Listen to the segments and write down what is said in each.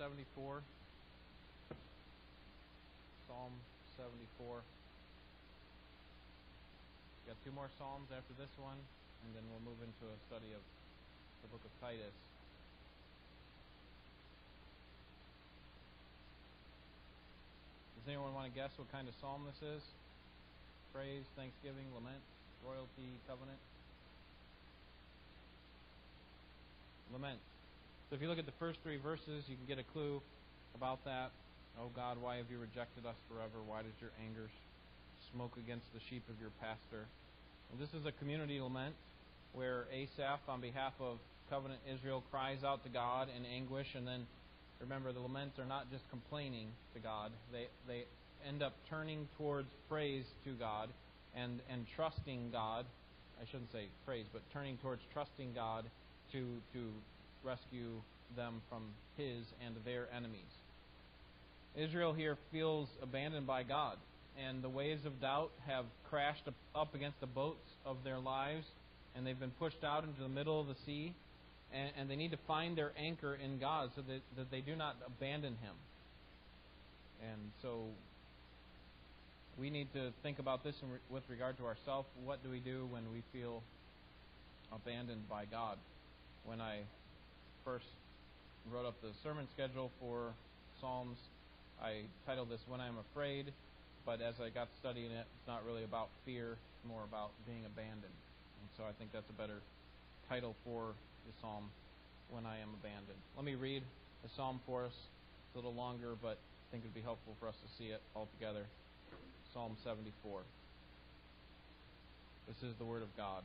74. Psalm 74. We've Got two more Psalms after this one, and then we'll move into a study of the book of Titus. Does anyone want to guess what kind of psalm this is? Praise, thanksgiving, lament, royalty, covenant? Lament. So if you look at the first three verses, you can get a clue about that. Oh God, why have you rejected us forever? Why does your anger smoke against the sheep of your pastor? Well, this is a community lament where Asaph, on behalf of covenant Israel, cries out to God in anguish. And then remember, the laments are not just complaining to God, they, they end up turning towards praise to God and, and trusting God. I shouldn't say praise, but turning towards trusting God to, to rescue them from his and their enemies. Israel here feels abandoned by God, and the waves of doubt have crashed up against the boats of their lives, and they've been pushed out into the middle of the sea, and, and they need to find their anchor in God so that, that they do not abandon Him. And so we need to think about this with regard to ourselves. What do we do when we feel abandoned by God? When I first wrote up the sermon schedule for Psalms, I titled this When I'm Afraid, but as I got studying it, it's not really about fear, it's more about being abandoned. And so I think that's a better title for the psalm, When I Am Abandoned. Let me read the psalm for us. It's a little longer, but I think it would be helpful for us to see it all together. Psalm 74. This is the Word of God.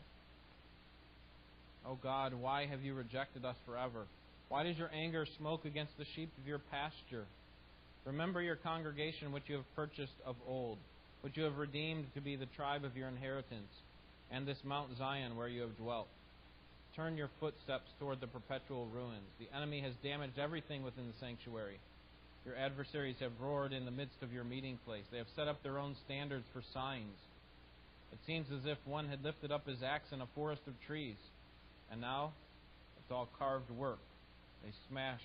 O God, why have you rejected us forever? Why does your anger smoke against the sheep of your pasture? Remember your congregation which you have purchased of old, which you have redeemed to be the tribe of your inheritance, and this Mount Zion where you have dwelt. Turn your footsteps toward the perpetual ruins. The enemy has damaged everything within the sanctuary. Your adversaries have roared in the midst of your meeting place. They have set up their own standards for signs. It seems as if one had lifted up his axe in a forest of trees, and now it's all carved work. They smash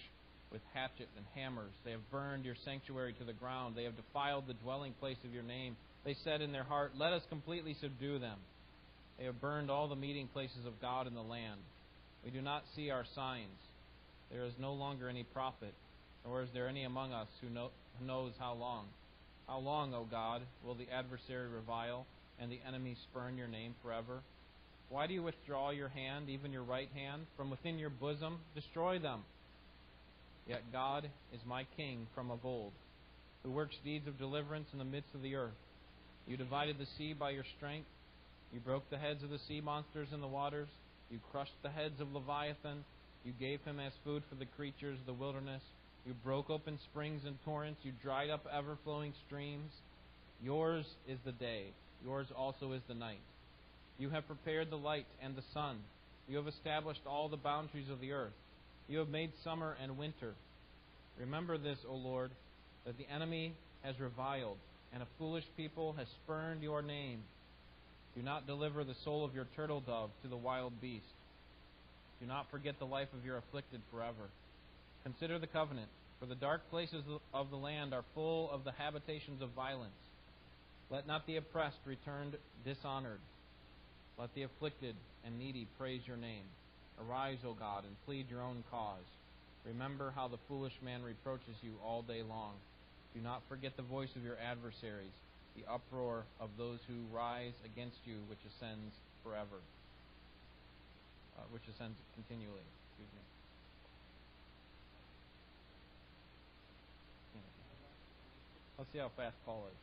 with hatchets and hammers. They have burned your sanctuary to the ground. They have defiled the dwelling place of your name. They said in their heart, Let us completely subdue them. They have burned all the meeting places of God in the land. We do not see our signs. There is no longer any prophet, nor is there any among us who, know, who knows how long. How long, O God, will the adversary revile and the enemy spurn your name forever? Why do you withdraw your hand, even your right hand, from within your bosom? Destroy them. Yet God is my king from of old, who works deeds of deliverance in the midst of the earth. You divided the sea by your strength. You broke the heads of the sea monsters in the waters. You crushed the heads of Leviathan. You gave him as food for the creatures of the wilderness. You broke open springs and torrents. You dried up ever flowing streams. Yours is the day. Yours also is the night. You have prepared the light and the sun. You have established all the boundaries of the earth. You have made summer and winter. Remember this, O Lord, that the enemy has reviled, and a foolish people has spurned your name. Do not deliver the soul of your turtle dove to the wild beast. Do not forget the life of your afflicted forever. Consider the covenant, for the dark places of the land are full of the habitations of violence. Let not the oppressed return dishonored. Let the afflicted and needy praise your name. Arise, O God, and plead your own cause. Remember how the foolish man reproaches you all day long. Do not forget the voice of your adversaries, the uproar of those who rise against you, which ascends forever, uh, which ascends continually. Excuse me. Let's see how fast Paul is.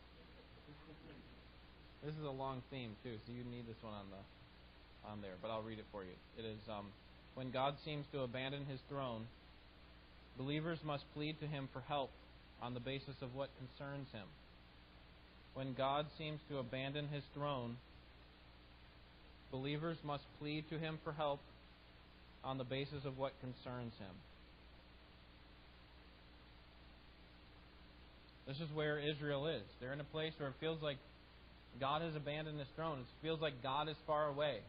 This is a long theme too, so you need this one on the on there, but I'll read it for you. It is um, when God seems to abandon his throne, believers must plead to him for help on the basis of what concerns him. When God seems to abandon his throne, believers must plead to him for help on the basis of what concerns him. This is where Israel is. They're in a place where it feels like God has abandoned his throne. It feels like God is far away.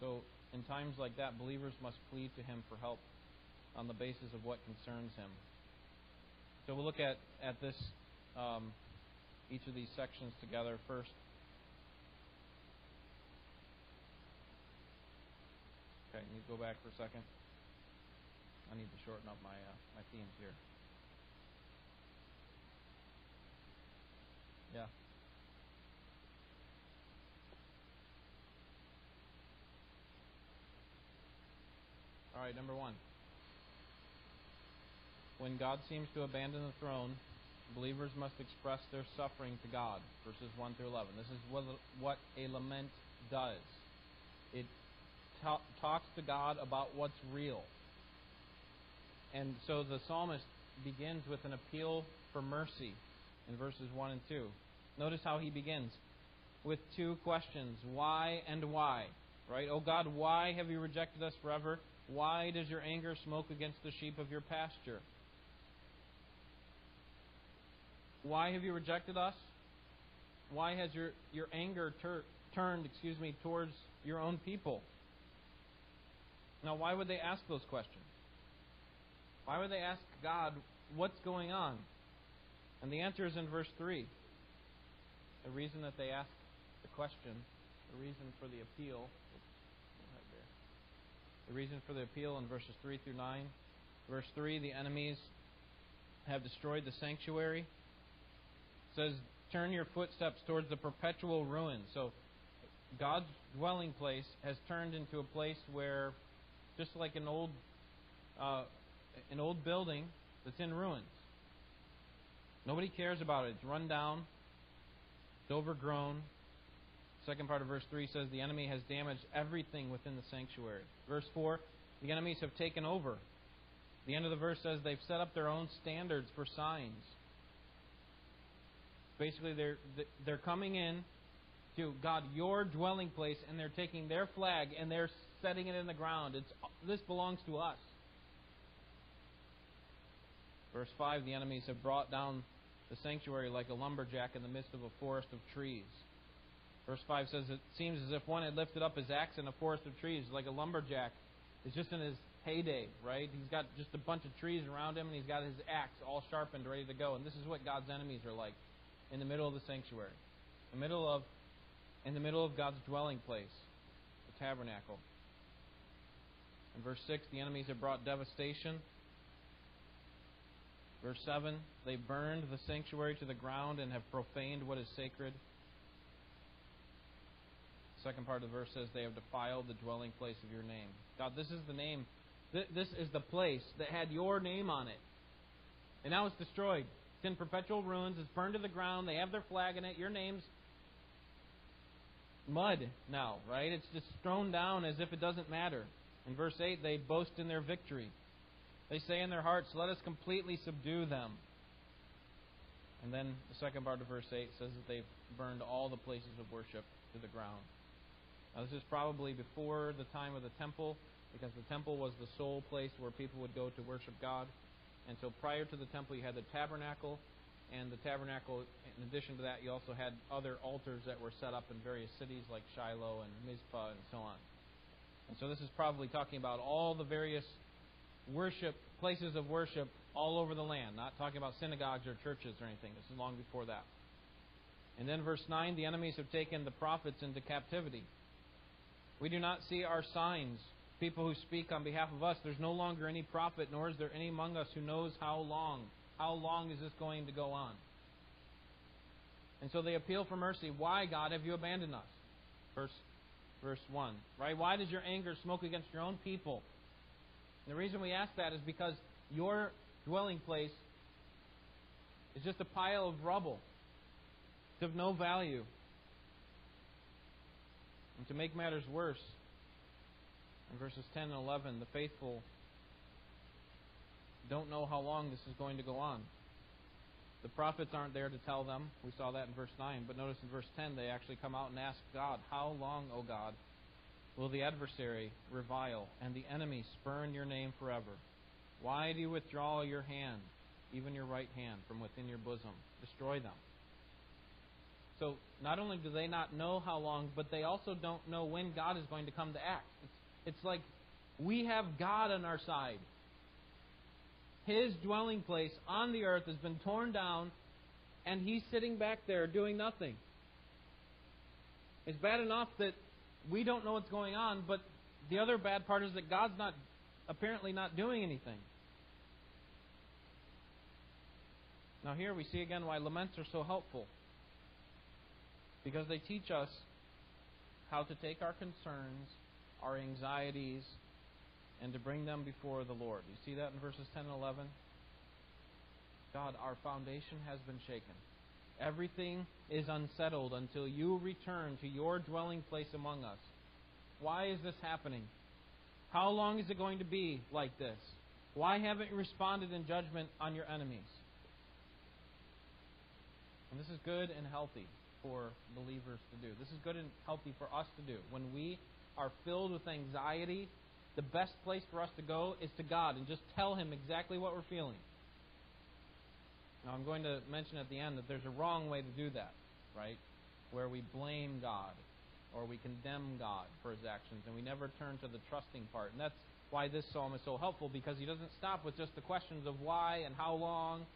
So in times like that, believers must plead to Him for help on the basis of what concerns Him. So we'll look at, at this, um, each of these sections together first. Okay, you go back for a second. I need to shorten up my uh, my themes here. Yeah. All right, number one. When God seems to abandon the throne, believers must express their suffering to God. Verses 1 through 11. This is what, a lament does. It ta- talks to God about what's real. And so the psalmist begins with an appeal for mercy in verses 1 and 2. Notice how he begins with two questions why and why. Right? Oh God, why have you rejected us forever? Why does your anger smoke against the sheep of your pasture? Why have you rejected us? Why has your, your anger ter- turned, excuse me, towards your own people? Now, why would they ask those questions? Why would they ask God, what's going on? And the answer is in verse 3. The reason that they ask the question, the reason for the appeal, the reason for the appeal in verses 3 through 9. Verse 3 the enemies have destroyed the sanctuary. It says, Turn your footsteps towards the perpetual ruin. So, God's dwelling place has turned into a place where, just like an old, uh, an old building that's in ruins, nobody cares about it. It's run down, it's overgrown, Second part of verse 3 says the enemy has damaged everything within the sanctuary. Verse 4, the enemies have taken over. The end of the verse says they've set up their own standards for signs. Basically, they're, they're coming in to God, your dwelling place, and they're taking their flag and they're setting it in the ground. It's, this belongs to us. Verse 5 the enemies have brought down the sanctuary like a lumberjack in the midst of a forest of trees. Verse 5 says, It seems as if one had lifted up his axe in a forest of trees, like a lumberjack. It's just in his heyday, right? He's got just a bunch of trees around him, and he's got his axe all sharpened, ready to go. And this is what God's enemies are like in the middle of the sanctuary, in the middle of, in the middle of God's dwelling place, the tabernacle. In verse 6, the enemies have brought devastation. Verse 7, they burned the sanctuary to the ground and have profaned what is sacred second part of the verse says, They have defiled the dwelling place of your name. God, this is the name, this is the place that had your name on it. And now it's destroyed. It's in perpetual ruins. It's burned to the ground. They have their flag in it. Your name's mud now, right? It's just thrown down as if it doesn't matter. In verse 8, they boast in their victory. They say in their hearts, Let us completely subdue them. And then the second part of verse 8 says that they've burned all the places of worship to the ground. Now, this is probably before the time of the temple, because the temple was the sole place where people would go to worship God. And so prior to the temple, you had the tabernacle, and the tabernacle, in addition to that, you also had other altars that were set up in various cities like Shiloh and Mizpah and so on. And so this is probably talking about all the various worship places of worship all over the land, not talking about synagogues or churches or anything. This is long before that. And then verse 9, the enemies have taken the prophets into captivity. We do not see our signs, people who speak on behalf of us. There's no longer any prophet, nor is there any among us who knows how long. How long is this going to go on? And so they appeal for mercy. Why, God, have you abandoned us? Verse, verse 1. Right? Why does your anger smoke against your own people? And the reason we ask that is because your dwelling place is just a pile of rubble. It's of no value. And to make matters worse, in verses 10 and 11, the faithful don't know how long this is going to go on. The prophets aren't there to tell them. We saw that in verse 9. But notice in verse 10, they actually come out and ask God, How long, O God, will the adversary revile and the enemy spurn your name forever? Why do you withdraw your hand, even your right hand, from within your bosom? Destroy them. So not only do they not know how long, but they also don't know when God is going to come to act. It's, It's like we have God on our side. His dwelling place on the earth has been torn down, and he's sitting back there doing nothing. It's bad enough that we don't know what's going on, but the other bad part is that God's not apparently not doing anything. Now, here we see again why laments are so helpful. Because they teach us how to take our concerns, our anxieties, and to bring them before the Lord. You see that in verses 10 and 11? God, our foundation has been shaken. Everything is unsettled until you return to your dwelling place among us. Why is this happening? How long is it going to be like this? Why haven't you responded in judgment on your enemies? And this is good and healthy for believers to do. This is good and healthy for us to do. When we are filled with anxiety, the best place for us to go is to God and just tell Him exactly what we're feeling. Now, I'm going to mention at the end that there's a wrong way to do that, right? Where we blame God or we condemn God for His actions and we never turn to the trusting part. And that's why this psalm is so helpful because he doesn't stop with just the questions of why and how long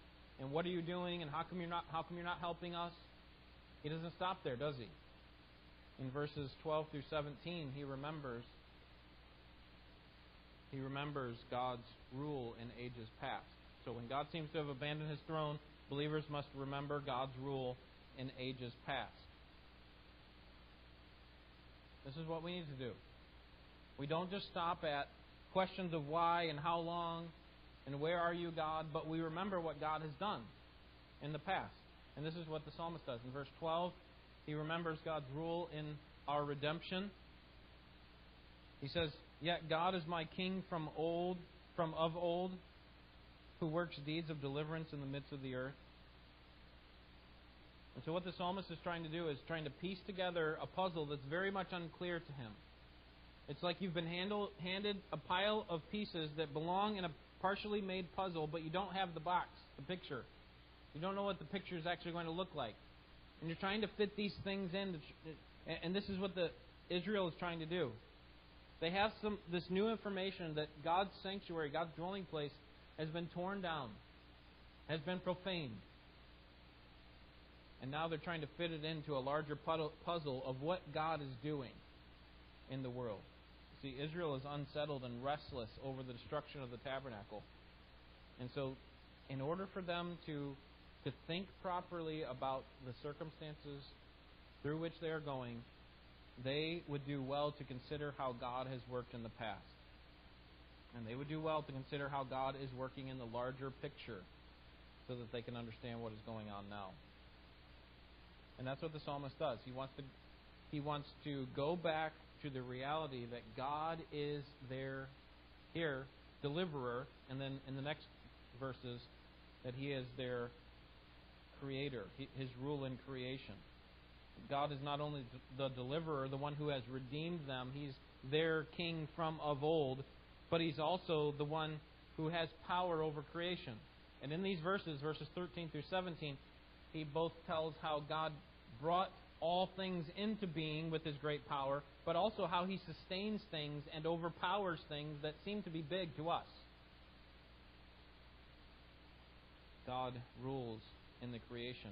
and what are you doing and how come you're not how come you're not helping us? He doesn't stop there, does he? In verses 12 through 17, he remembers he remembers God's rule in ages past. So when God seems to have abandoned his throne, believers must remember God's rule in ages past. This is what we need to do. We don't just stop at questions of why and how long and where are you, God, but we remember what God has done in the past. And this is what the psalmist does. In verse 12, he remembers God's rule in our redemption. He says, Yet God is my king from old, from of old, who works deeds of deliverance in the midst of the earth. And so, what the psalmist is trying to do is trying to piece together a puzzle that's very much unclear to him. It's like you've been handle, handed a pile of pieces that belong in a partially made puzzle, but you don't have the box, the picture. You don't know what the picture is actually going to look like. And you're trying to fit these things in. To, and this is what the Israel is trying to do. They have some this new information that God's sanctuary, God's dwelling place, has been torn down, has been profaned. And now they're trying to fit it into a larger puzzle of what God is doing in the world. See, Israel is unsettled and restless over the destruction of the tabernacle. And so, in order for them to, to think properly about the circumstances through which they are going, they would do well to consider how God has worked in the past. And they would do well to consider how God is working in the larger picture so that they can understand what is going on now. And that's what the psalmist does. He wants to he wants to go back to the reality that God is their here deliverer and then in the next verses that he is their creator, his rule in creation. God is not only the deliverer, the one who has redeemed them, he's their king from of old, but he's also the one who has power over creation. And in these verses, verses 13 through 17, he both tells how God brought all things into being with his great power, but also how he sustains things and overpowers things that seem to be big to us. God rules in the creation.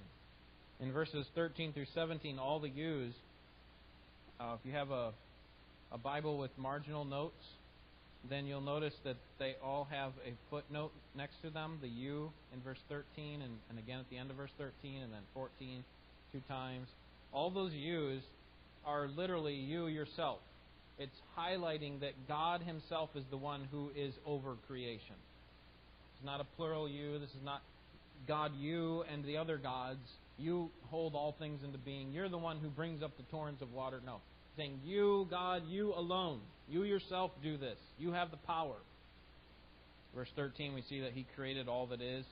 In verses 13 through 17, all the U's, uh, if you have a, a Bible with marginal notes, then you'll notice that they all have a footnote next to them, the U in verse 13, and, and again at the end of verse 13, and then 14 two times. All those U's are literally you yourself. It's highlighting that God Himself is the one who is over creation. It's not a plural you. This is not God, you, and the other gods. You hold all things into being. You're the one who brings up the torrents of water. No saying, You, God, you alone, you yourself do this. You have the power. Verse 13, we see that He created all that is.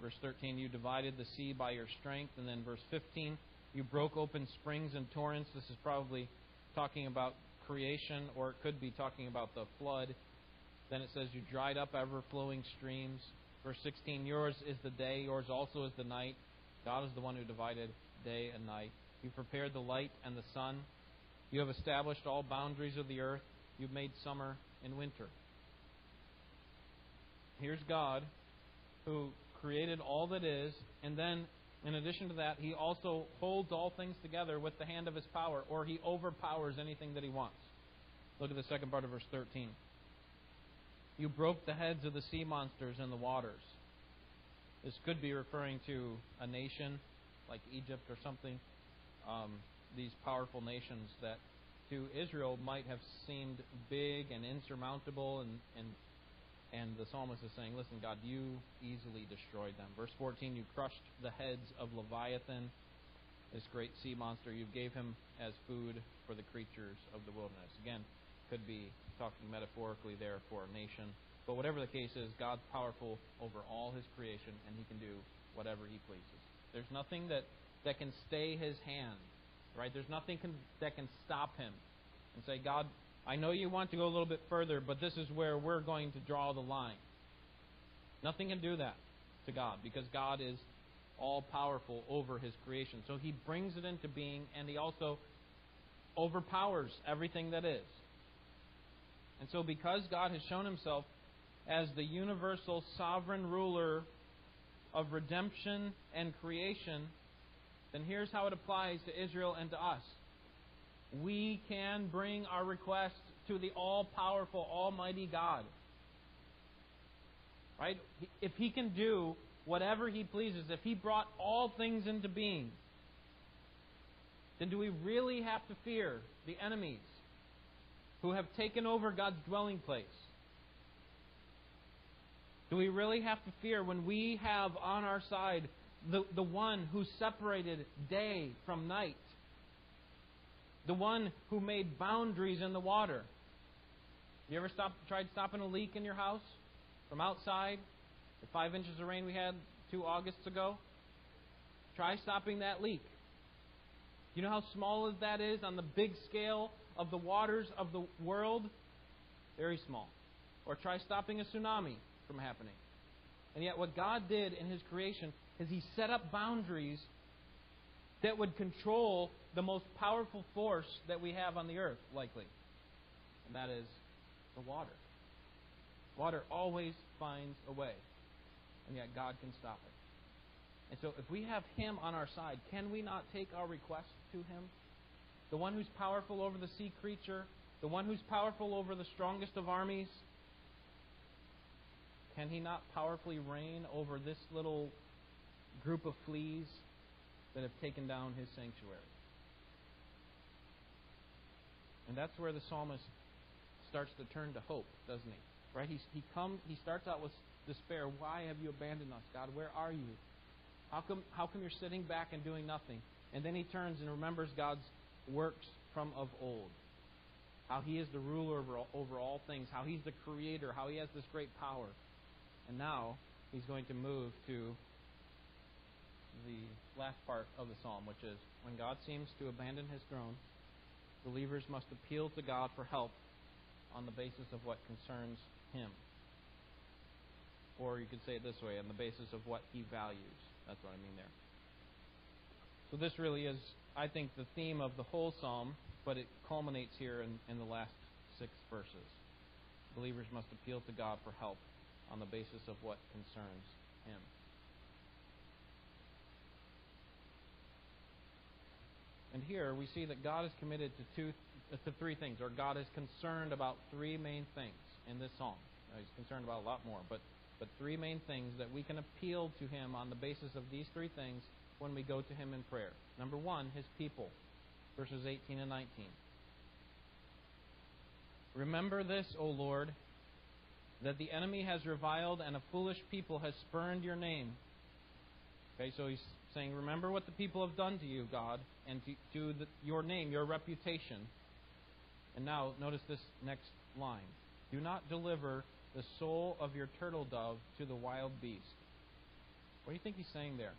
Verse 13, you divided the sea by your strength. And then verse 15, you broke open springs and torrents. This is probably talking about creation, or it could be talking about the flood. Then it says, You dried up ever flowing streams. Verse 16, Yours is the day, yours also is the night. God is the one who divided day and night. You prepared the light and the sun. You have established all boundaries of the earth. You've made summer and winter. Here's God who created all that is, and then in addition to that, he also holds all things together with the hand of his power, or he overpowers anything that he wants. Look at the second part of verse 13. You broke the heads of the sea monsters in the waters. This could be referring to a nation like Egypt or something. Um, these powerful nations that to Israel might have seemed big and insurmountable and, and and the psalmist is saying, Listen, God, you easily destroyed them. Verse 14, you crushed the heads of Leviathan, this great sea monster. You gave him as food for the creatures of the wilderness. Again, could be talking metaphorically there for a nation. But whatever the case is, God's powerful over all his creation, and he can do whatever he pleases. There's nothing that, that can stay his hand, right? There's nothing can, that can stop him and say, God, I know you want to go a little bit further, but this is where we're going to draw the line. Nothing can do that to God because God is all powerful over his creation. So he brings it into being and he also overpowers everything that is. And so, because God has shown himself as the universal sovereign ruler of redemption and creation, then here's how it applies to Israel and to us we can bring our requests to the all powerful, almighty God. Right? If He can do whatever He pleases, if He brought all things into being, then do we really have to fear the enemies who have taken over God's dwelling place? Do we really have to fear when we have on our side the, the one who separated day from night? the one who made boundaries in the water. You ever stop, tried stopping a leak in your house from outside? The five inches of rain we had two Augusts ago? Try stopping that leak. You know how small that is on the big scale of the waters of the world? Very small. Or try stopping a tsunami from happening. And yet, what God did in His creation is He set up boundaries that would control the most powerful force that we have on the earth, likely. And that is the water. Water always finds a way, and yet God can stop it. And so, if we have Him on our side, can we not take our request to Him? The one who's powerful over the sea creature, the one who's powerful over the strongest of armies, can He not powerfully reign over this little group of fleas that have taken down His sanctuary? And that's where the psalmist starts to turn to hope, doesn't he? Right? He, he, come, he starts out with despair. Why have you abandoned us, God? Where are you? How come, how come you're sitting back and doing nothing? And then he turns and remembers God's works from of old. How he is the ruler over over all things. How he's the creator. How he has this great power. And now he's going to move to the last part of the psalm, which is when God seems to abandon his throne believers must appeal to God for help on the basis of what concerns Him. Or you could say it this way on the basis of what He values. That's what I mean there. So this really is, I think, the theme of the whole psalm, but it culminates here in, in the last six verses. Believers must appeal to God for help on the basis of what concerns Him. And here we see that God is committed to two uh, to three things, or God is concerned about three main things in this psalm. He's concerned about a lot more, but but three main things that we can appeal to him on the basis of these three things when we go to him in prayer. Number one, his people, verses 18 and 19. Remember this, O Lord, that the enemy has reviled and a foolish people has spurned your name. Okay, so he's saying, Remember what the people have done to you, God, and to, the, your name, your reputation. And now, notice this next line Do not deliver the soul of your turtle dove to the wild beast. What do you think he's saying there?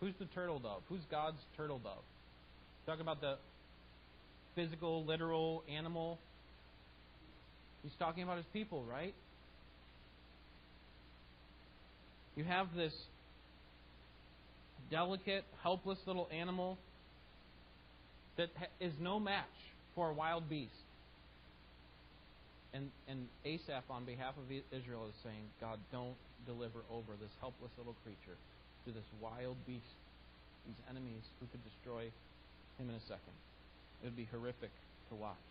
Who's the turtle dove? Who's God's turtle dove? Talking about the physical, literal animal. He's talking about his people, right? You have this delicate, helpless little animal that is no match for a wild beast. And, and Asaph, on behalf of Israel, is saying, God, don't deliver over this helpless little creature to this wild beast, these enemies who could destroy him in a second. It would be horrific to watch.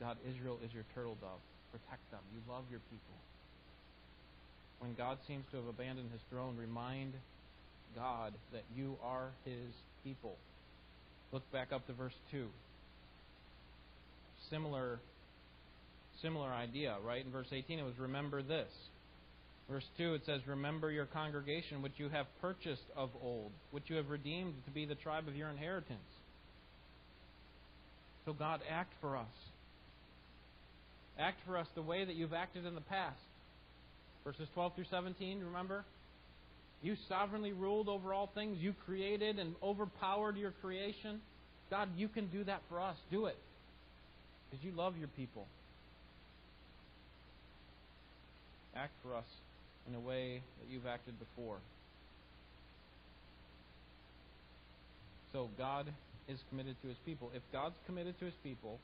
God, Israel is your turtle dove. Protect them. You love your people. When God seems to have abandoned his throne, remind God that you are his people. Look back up to verse 2. Similar similar idea, right? In verse 18 it was remember this. Verse 2 it says remember your congregation which you have purchased of old, which you have redeemed to be the tribe of your inheritance. So God act for us. Act for us the way that you've acted in the past. Verses 12 through 17, remember? You sovereignly ruled over all things. You created and overpowered your creation. God, you can do that for us. Do it. Because you love your people. Act for us in a way that you've acted before. So God is committed to his people. If God's committed to his people,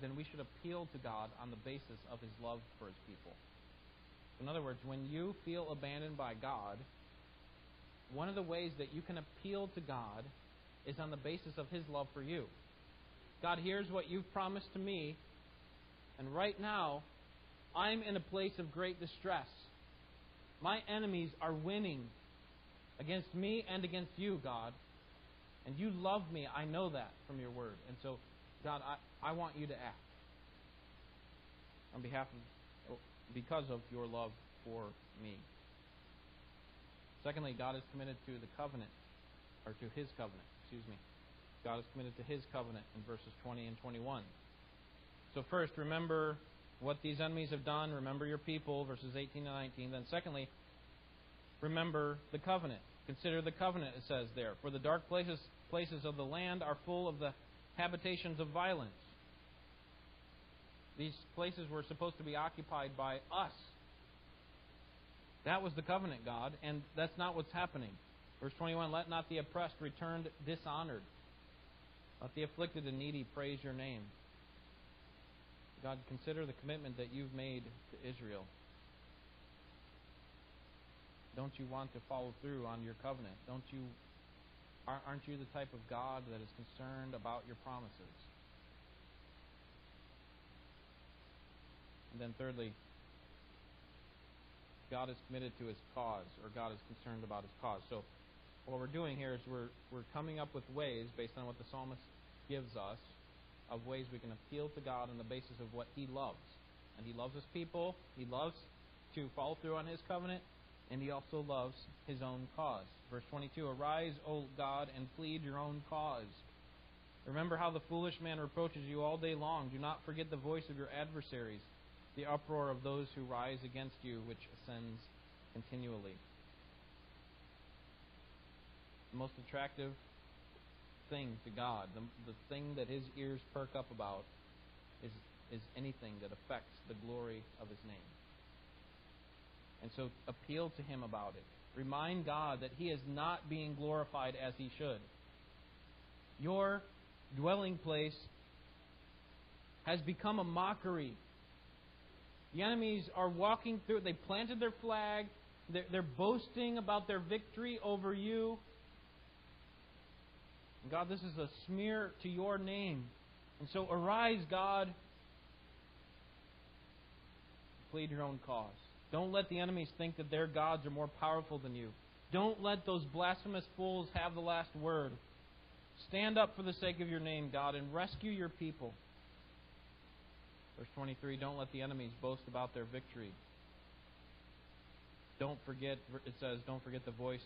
then we should appeal to God on the basis of his love for his people. In other words, when you feel abandoned by God, one of the ways that you can appeal to God is on the basis of His love for you. God, here's what you've promised to me, and right now, I'm in a place of great distress. My enemies are winning against me and against you, God. And you love me. I know that from your word. And so, God, I, I want you to act on behalf of, because of your love for me. Secondly, God is committed to the covenant, or to his covenant, excuse me. God is committed to his covenant in verses 20 and 21. So, first, remember what these enemies have done. Remember your people, verses 18 and 19. Then, secondly, remember the covenant. Consider the covenant, it says there. For the dark places, places of the land are full of the habitations of violence. These places were supposed to be occupied by us, that was the covenant, God, and that's not what's happening. Verse 21 Let not the oppressed return dishonored. Let the afflicted and needy praise your name. God, consider the commitment that you've made to Israel. Don't you want to follow through on your covenant? Don't you aren't you the type of God that is concerned about your promises? And then thirdly, God is committed to his cause, or God is concerned about his cause. So, what we're doing here is we're, we're coming up with ways, based on what the psalmist gives us, of ways we can appeal to God on the basis of what he loves. And he loves his people, he loves to follow through on his covenant, and he also loves his own cause. Verse 22 Arise, O God, and plead your own cause. Remember how the foolish man reproaches you all day long. Do not forget the voice of your adversaries the uproar of those who rise against you, which ascends continually. The most attractive thing to God, the, the thing that his ears perk up about, is, is anything that affects the glory of his name. And so appeal to him about it. Remind God that he is not being glorified as he should. Your dwelling place has become a mockery the enemies are walking through. They planted their flag. They're, they're boasting about their victory over you. God, this is a smear to your name. And so arise, God. Plead your own cause. Don't let the enemies think that their gods are more powerful than you. Don't let those blasphemous fools have the last word. Stand up for the sake of your name, God, and rescue your people. Verse 23 Don't let the enemies boast about their victory. Don't forget, it says, don't forget the voice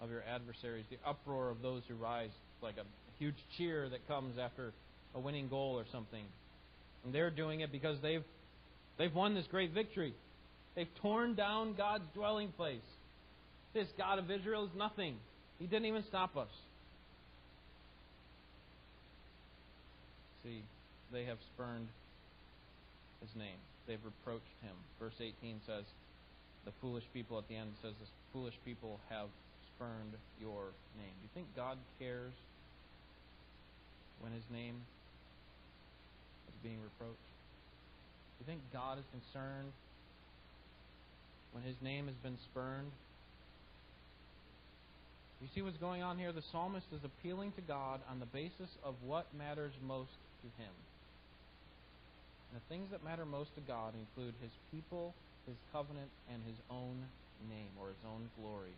of your adversaries, the uproar of those who rise, like a huge cheer that comes after a winning goal or something. And they're doing it because they've they've won this great victory. They've torn down God's dwelling place. This God of Israel is nothing. He didn't even stop us. See, they have spurned his name. They've reproached him. Verse 18 says, the foolish people at the end says, the foolish people have spurned your name. Do you think God cares when his name is being reproached? Do you think God is concerned when his name has been spurned? You see what's going on here? The psalmist is appealing to God on the basis of what matters most to him. The things that matter most to God include his people, his covenant, and his own name or his own glory.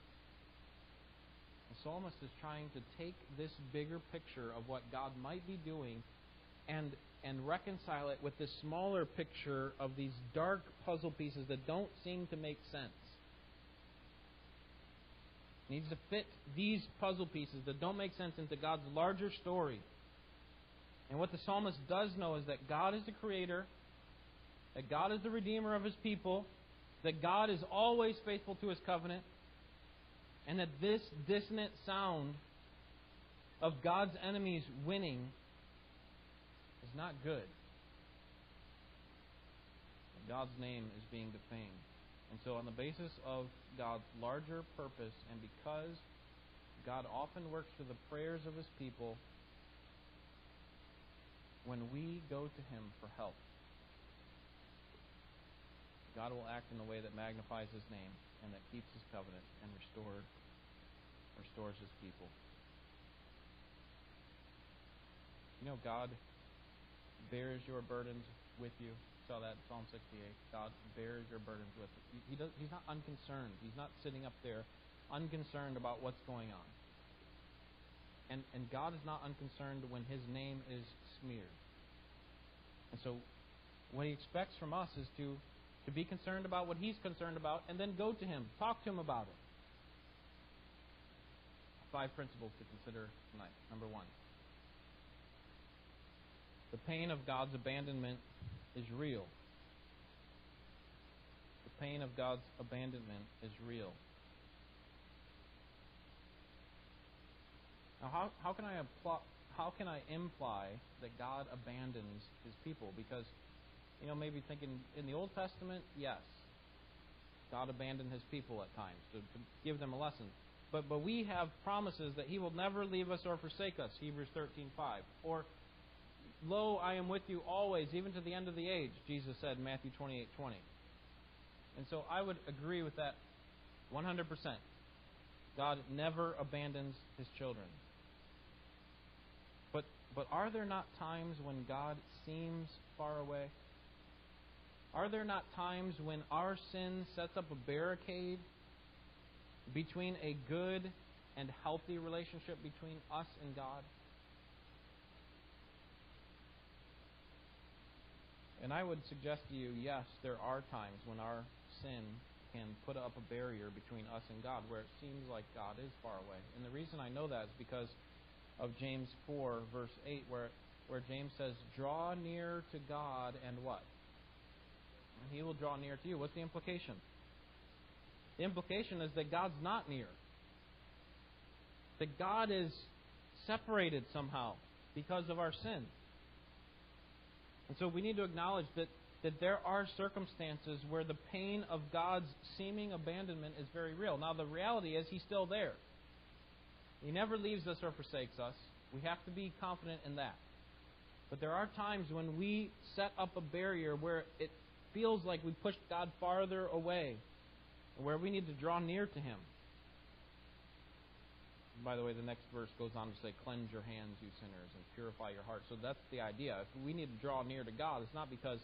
The psalmist is trying to take this bigger picture of what God might be doing and and reconcile it with this smaller picture of these dark puzzle pieces that don't seem to make sense. Needs to fit these puzzle pieces that don't make sense into God's larger story. And what the psalmist does know is that God is the creator, that God is the redeemer of his people, that God is always faithful to his covenant, and that this dissonant sound of God's enemies winning is not good. God's name is being defamed. And so, on the basis of God's larger purpose, and because God often works through the prayers of His people, when we go to Him for help, God will act in a way that magnifies His name and that keeps His covenant and restore, restores His people. You know, God bears your burdens with you. Saw that in Psalm 68. God bears your burdens with you. He does, he's not unconcerned. He's not sitting up there unconcerned about what's going on. And, and God is not unconcerned when His name is smeared. And so, what He expects from us is to, to be concerned about what He's concerned about and then go to Him, talk to Him about it. Five principles to consider tonight. Number one. The pain of God's abandonment is real. The pain of God's abandonment is real. Now, how, how can I how can I imply that God abandons His people? Because, you know, maybe thinking in the Old Testament, yes, God abandoned His people at times to, to give them a lesson. But but we have promises that He will never leave us or forsake us. Hebrews thirteen five. Or Lo, I am with you always, even to the end of the age, Jesus said in Matthew 28.20. 20. And so I would agree with that 100%. God never abandons his children. But, are there not times when God seems far away? Are there not times when our sin sets up a barricade between a good and healthy relationship between us and God? And I would suggest to you, yes, there are times when our sin can put up a barrier between us and God where it seems like God is far away. And the reason I know that is because of James 4, verse 8, where, where James says, Draw near to God and what? And he will draw near to you. What's the implication? The implication is that God's not near. That God is separated somehow because of our sin. And so we need to acknowledge that, that there are circumstances where the pain of God's seeming abandonment is very real. Now, the reality is, He's still there. He never leaves us or forsakes us. We have to be confident in that. But there are times when we set up a barrier where it feels like we pushed God farther away, where we need to draw near to Him. By the way, the next verse goes on to say, Cleanse your hands, you sinners, and purify your hearts. So that's the idea. If we need to draw near to God, it's not because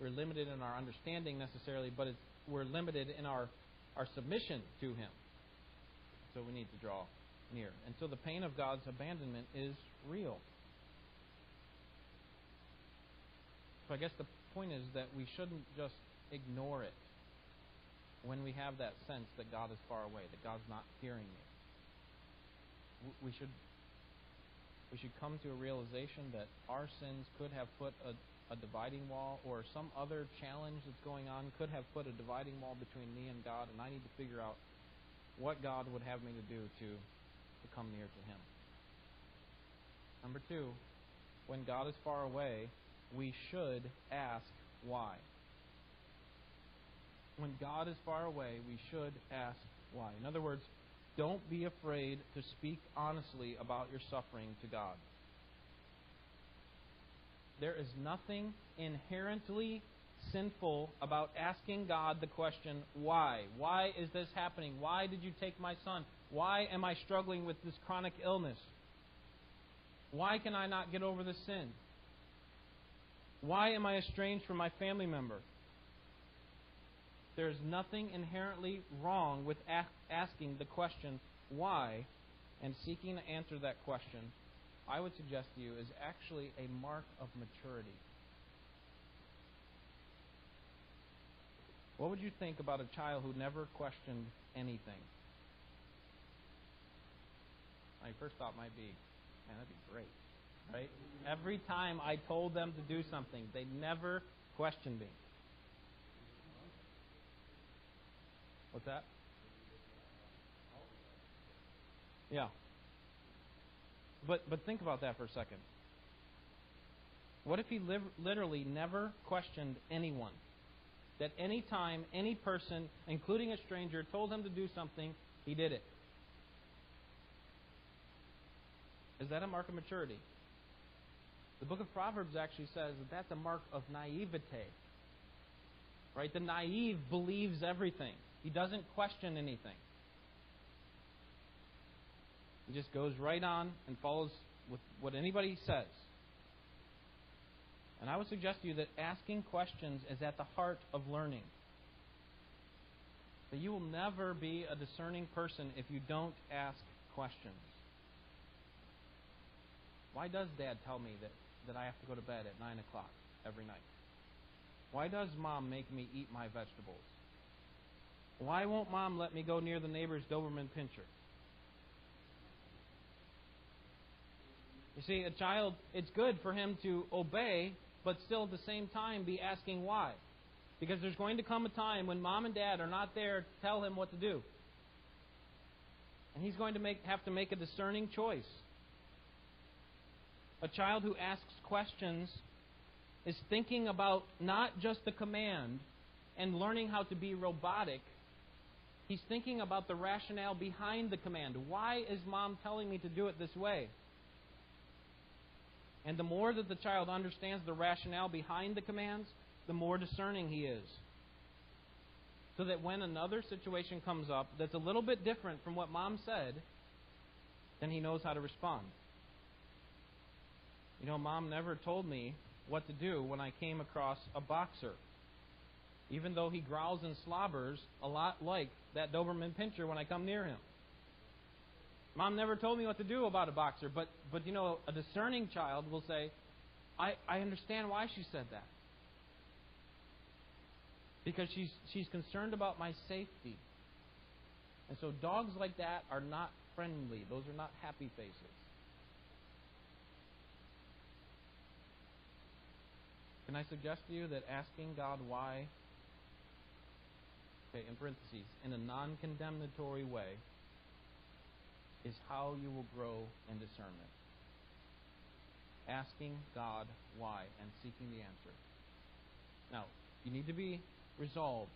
we're limited in our understanding necessarily, but we're limited in our, our submission to Him. So we need to draw near. And so the pain of God's abandonment is real. So I guess the point is that we shouldn't just ignore it when we have that sense that God is far away, that God's not hearing me we should we should come to a realization that our sins could have put a, a dividing wall or some other challenge that's going on could have put a dividing wall between me and God, and I need to figure out what God would have me to do to, to come near to Him. Number two, when God is far away, we should ask why. When God is far away, we should ask why. In other words, don't be afraid to speak honestly about your suffering to God. There is nothing inherently sinful about asking God the question, why? Why is this happening? Why did you take my son? Why am I struggling with this chronic illness? Why can I not get over this sin? Why am I estranged from my family member? There is nothing inherently wrong with asking the question, why, and seeking to answer that question, I would suggest to you, is actually a mark of maturity. What would you think about a child who never questioned anything? My first thought might be, man, that'd be great, right? Every time I told them to do something, they never questioned me. What's that? Yeah. But but think about that for a second. What if he li- literally never questioned anyone? That any time, any person, including a stranger, told him to do something, he did it. Is that a mark of maturity? The book of Proverbs actually says that that's a mark of naivete. Right? The naive believes everything. He doesn't question anything. He just goes right on and follows with what anybody says. And I would suggest to you that asking questions is at the heart of learning. That you will never be a discerning person if you don't ask questions. Why does Dad tell me that, that I have to go to bed at 9 o'clock every night? Why does Mom make me eat my vegetables? Why won't Mom let me go near the neighbor's Doberman Pinscher? You see, a child, it's good for him to obey but still at the same time be asking why. Because there's going to come a time when mom and dad are not there to tell him what to do. And he's going to make, have to make a discerning choice. A child who asks questions is thinking about not just the command and learning how to be robotic. He's thinking about the rationale behind the command. Why is mom telling me to do it this way? And the more that the child understands the rationale behind the commands, the more discerning he is. So that when another situation comes up that's a little bit different from what mom said, then he knows how to respond. You know, mom never told me what to do when I came across a boxer. Even though he growls and slobbers a lot like that Doberman Pinscher when I come near him. Mom never told me what to do about a boxer, but, but you know, a discerning child will say, I, I understand why she said that. Because she's, she's concerned about my safety. And so dogs like that are not friendly. Those are not happy faces. Can I suggest to you that asking God why, okay, in parentheses, in a non condemnatory way, is how you will grow in discernment. Asking God why and seeking the answer. Now, you need to be resolved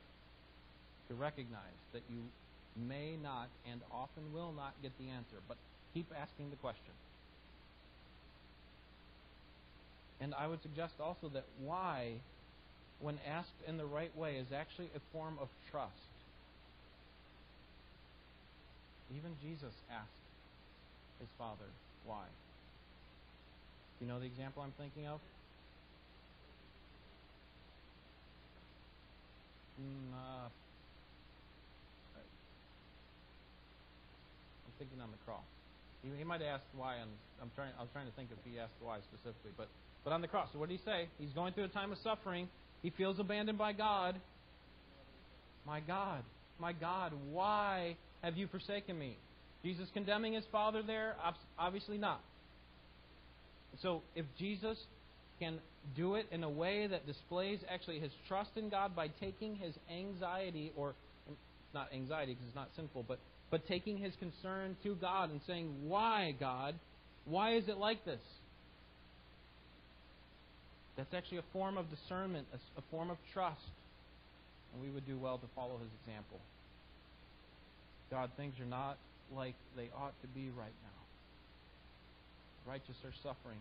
to recognize that you may not and often will not get the answer, but keep asking the question. And I would suggest also that why, when asked in the right way, is actually a form of trust. Even Jesus asked his father why. You know the example I'm thinking of? Mm, uh, I'm thinking on the cross. He, he might ask why. I'm, I'm trying. I was trying to think if he asked why specifically, but but on the cross. So what did he say? He's going through a time of suffering. He feels abandoned by God. My God, my God, why have you forsaken me? Jesus condemning his father there? Obviously not. So if Jesus can do it in a way that displays actually his trust in God by taking his anxiety, or not anxiety because it's not sinful, but, but taking his concern to God and saying, Why, God? Why is it like this? That's actually a form of discernment, a, form of trust. And we would do well to follow his example. God, things are not like they ought to be right now. The righteous are suffering,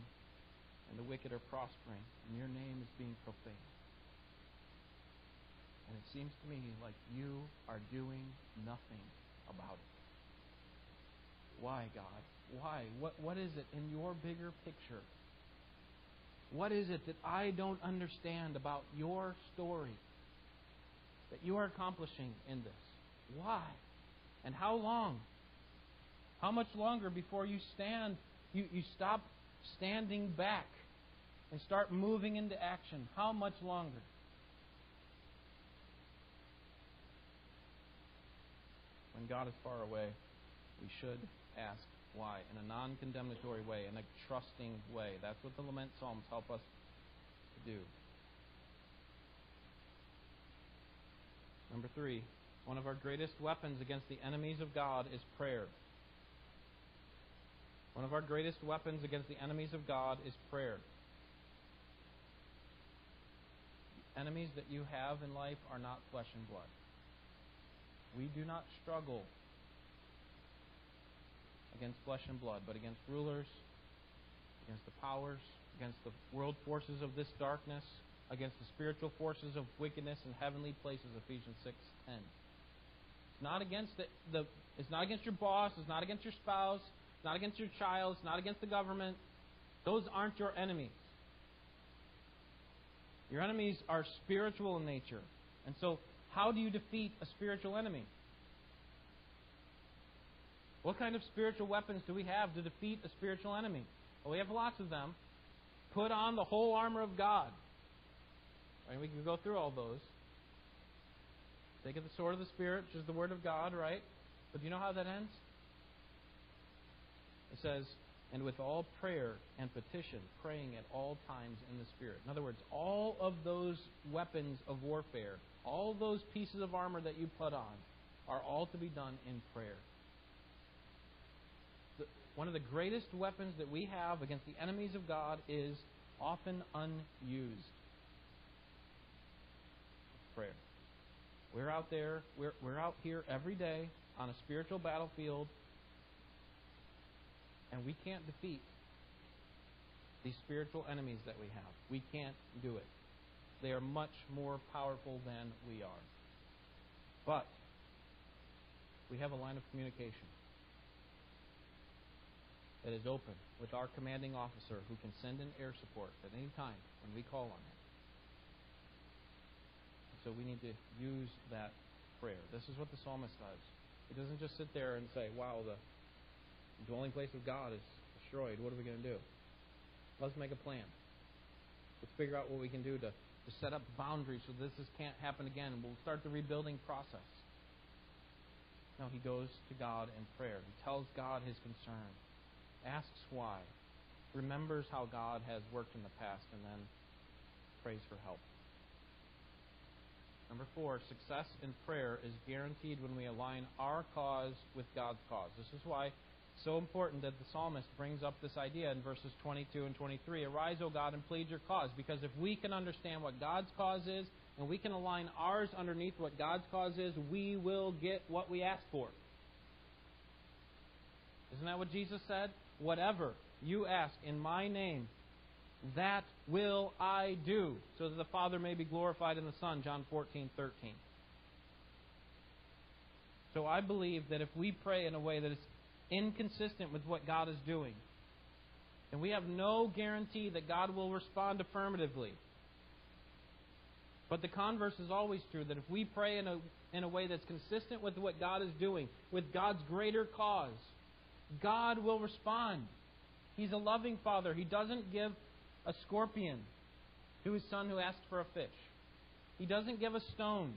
and the wicked are prospering, and your name is being profaned. And it seems to me like you are doing nothing about it. Why, God? Why? What, what is it in your bigger picture? What is it that I don't understand about your story that you are accomplishing in this? Why? And how long? How much longer before you stand, you, you stop standing back and start moving into action? How much longer? When God is far away, we should ask why in a non condemnatory way, in a trusting way. That's what the lament psalms help us to do. Number three, one of our greatest weapons against the enemies of God is prayer. One of our greatest weapons against the enemies of God is prayer. Enemies that you have in life are not flesh and blood. We do not struggle against flesh and blood, but against rulers, against the powers, against the world forces of this darkness, against the spiritual forces of wickedness in heavenly places, Ephesians 6:10. It's not against the, the it's not against your boss, it's not against your spouse, it's not against your child, it's not against the government. Those aren't your enemies. Your enemies are spiritual in nature. And so, how do you defeat a spiritual enemy? What kind of spiritual weapons do we have to defeat a spiritual enemy? Well, we have lots of them. Put on the whole armor of God. Right? We can go through all those. Take the sword of the Spirit, which is the Word of God, right? But do you know how that ends? It says, and with all prayer and petition, praying at all times in the Spirit. In other words, all of those weapons of warfare, all those pieces of armor that you put on, are all to be done in prayer one of the greatest weapons that we have against the enemies of God is often unused prayer. We're out there, we're, we're out here every day on a spiritual battlefield, and we can't defeat these spiritual enemies that we have. We can't do it. They are much more powerful than we are. But we have a line of communication that is open with our commanding officer who can send in air support at any time when we call on him. So we need to use that prayer. This is what the psalmist does. He doesn't just sit there and say, wow, the dwelling place of God is destroyed. What are we going to do? Let's make a plan. Let's figure out what we can do to, to set up boundaries so this, can't happen again. We'll start the rebuilding process. No, he goes to God in prayer. He tells God his concern asks why, remembers how God has worked in the past, and then prays for help. Number four, success in prayer is guaranteed when we align our cause with God's cause. This is why so important that the psalmist brings up this idea in verses 22 and 23. Arise, O God, and plead your cause. Because if we can understand what God's cause is, and we can align ours underneath what God's cause is, we will get what we ask for. Isn't that what Jesus said? Whatever you ask in my name, that will I do, so that the Father may be glorified in the Son. John 14, 13. So I believe that if we pray in a way that is inconsistent with what God is doing, and we have no guarantee that God will respond affirmatively. But the converse is always true that if we pray in a, in a way that's consistent with what God is doing, with God's greater cause, God will respond. He's a loving father. He doesn't give a scorpion to his son who asked for a fish. He doesn't give a stone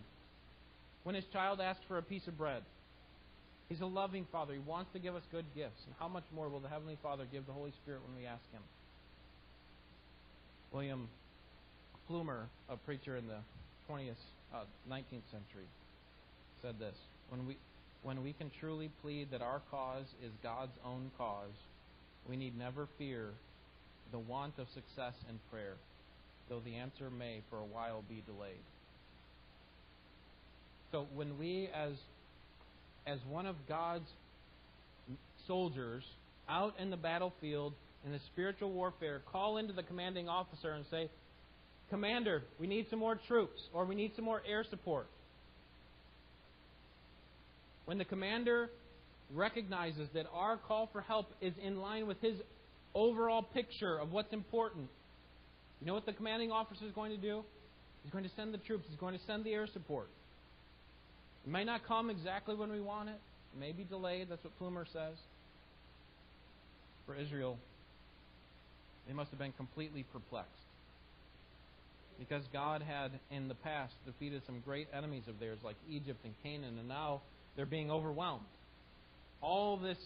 when his child asks for a piece of bread. He's a loving father. He wants to give us good gifts. And how much more will the Heavenly Father give the Holy Spirit when we ask Him? William Plumer, a preacher in the 20th, uh, 19th century, said this When we, when we can truly plead that our cause is God's own cause, we need never fear the want of success in prayer, though the answer may for a while be delayed. So when we as as one of God's soldiers out in the battlefield in the spiritual warfare call into the commanding officer and say, Commander, we need some more troops, or we need some more air support. When the commander recognizes that our call for help is in line with his overall picture of what's important, you know what the commanding officer is going to do? He's going to send the troops, he's going to send the air support. It may not come exactly when we want it, it may be delayed, that's what Plumer says. For Israel, they must have been completely perplexed. Because God had in the past defeated some great enemies of theirs like Egypt and Canaan, and now they're being overwhelmed. All this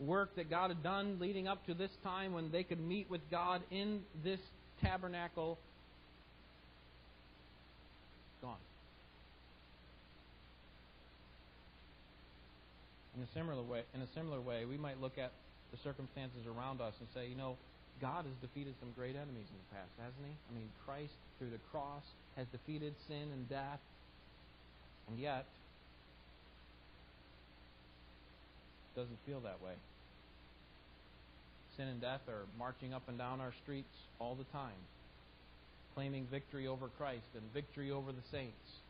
work that God had done leading up to this time when they could meet with God in this tabernacle gone. In a similar way, in a similar way, we might look at the circumstances around us and say, you know, God has defeated some great enemies in the past, hasn't he? I mean, Christ through the cross has defeated sin and death. And yet it doesn't feel that way. Sin and death are marching up and down our streets all the time, claiming victory over Christ and victory over the saints.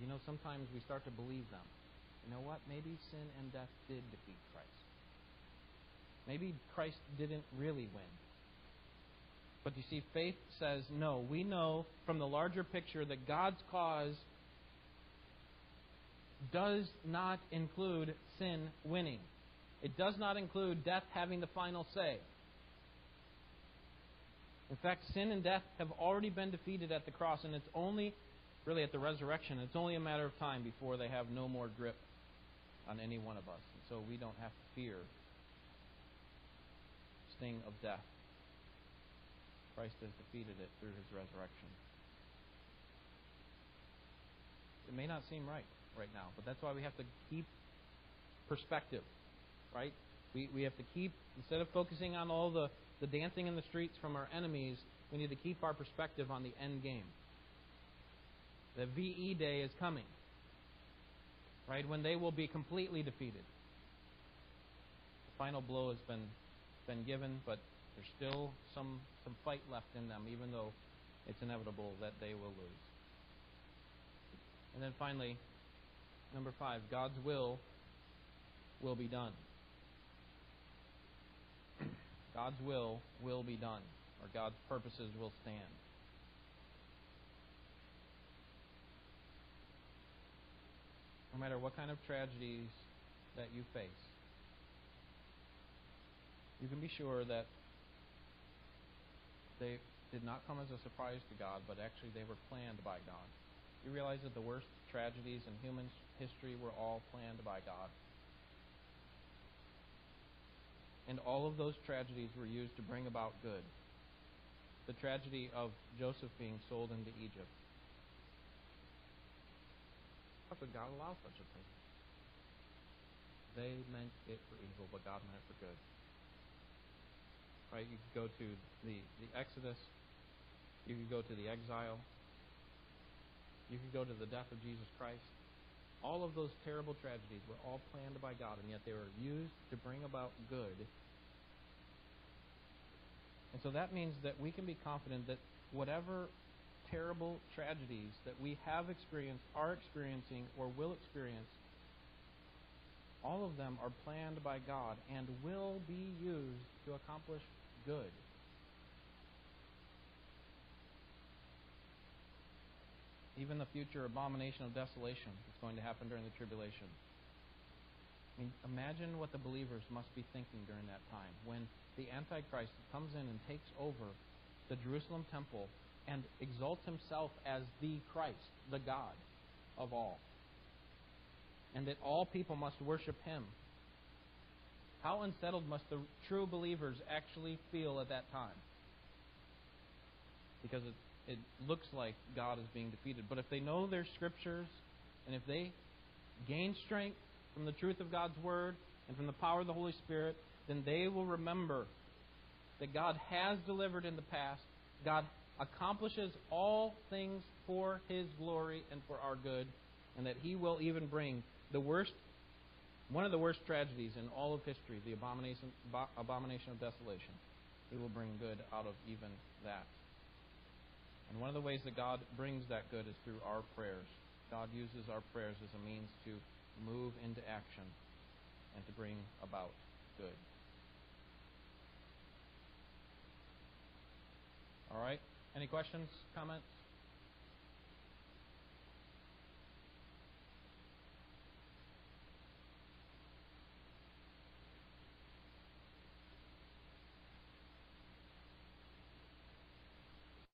You know, sometimes we start to believe them. You know what? Maybe sin and death did defeat Christ. Maybe Christ didn't really win. But you see, faith says no. We know from the larger picture that God's cause does not include sin winning. It does not include death having the final say. In fact, sin and death have already been defeated at the cross, and it's only, really at the resurrection, it's only a matter of time before they have no more grip on any one of us. And so we don't have to fear sting of death. Christ has defeated it through his resurrection. It may not seem right right now. But that's why we have to keep perspective, right? We, we have to keep, instead of focusing on all the, the dancing in the streets from our enemies, we need to keep our perspective on the end game. The VE day is coming, right? When they will be completely defeated. The final blow has been, been given, but there's still some, some fight left in them, even though it's inevitable that they will lose. And then finally, Number five, God's will will be done. God's will will be done, or God's purposes will stand. No matter what kind of tragedies that you face, you can be sure that they did not come as a surprise to God, but actually they were planned by God. You realize that the worst tragedies in human history were all planned by God. And all of those tragedies were used to bring about good. The tragedy of Joseph being sold into Egypt. How could God allow such a thing? They meant it for evil, but God meant it for good. Right? You could go to the, the Exodus, you could go to the exile, you could go to the death of Jesus Christ. All of those terrible tragedies were all planned by God, and yet they were used to bring about good. And so that means that we can be confident that whatever terrible tragedies that we have experienced, are experiencing, or will experience, all of them are planned by God and will be used to accomplish good. even the future abomination of desolation that's going to happen during the tribulation. I mean, imagine what the believers must be thinking during that time when the Antichrist comes in and takes over the Jerusalem temple and exalts himself as the Christ, the God of all. And that all people must worship him. How unsettled must the true believers actually feel at that time? Because it's it looks like God is being defeated. But if they know their scriptures, and if they gain strength from the truth of God's Word and from the power of the Holy Spirit, then they will remember that God has delivered in the past. God accomplishes all things for His glory and for our good, and that He will even bring the worst, one of the worst tragedies in all of history, the abomination, abomination of desolation. He will bring good out of even that. And one of the ways that God brings that good is through our prayers. God uses our prayers as a means to move into action and to bring about good. All right? Any questions, comments?